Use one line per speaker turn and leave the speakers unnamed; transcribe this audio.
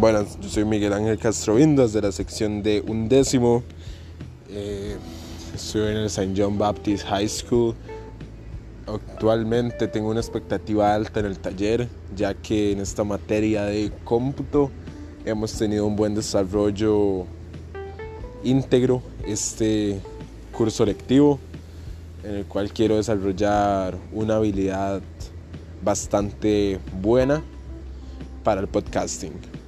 Buenas, yo soy Miguel Ángel Castro Vindas de la sección de undécimo. Eh, estoy en el St. John Baptist High School. Actualmente tengo una expectativa alta en el taller, ya que en esta materia de cómputo hemos tenido un buen desarrollo íntegro este curso lectivo, en el cual quiero desarrollar una habilidad bastante buena para el podcasting.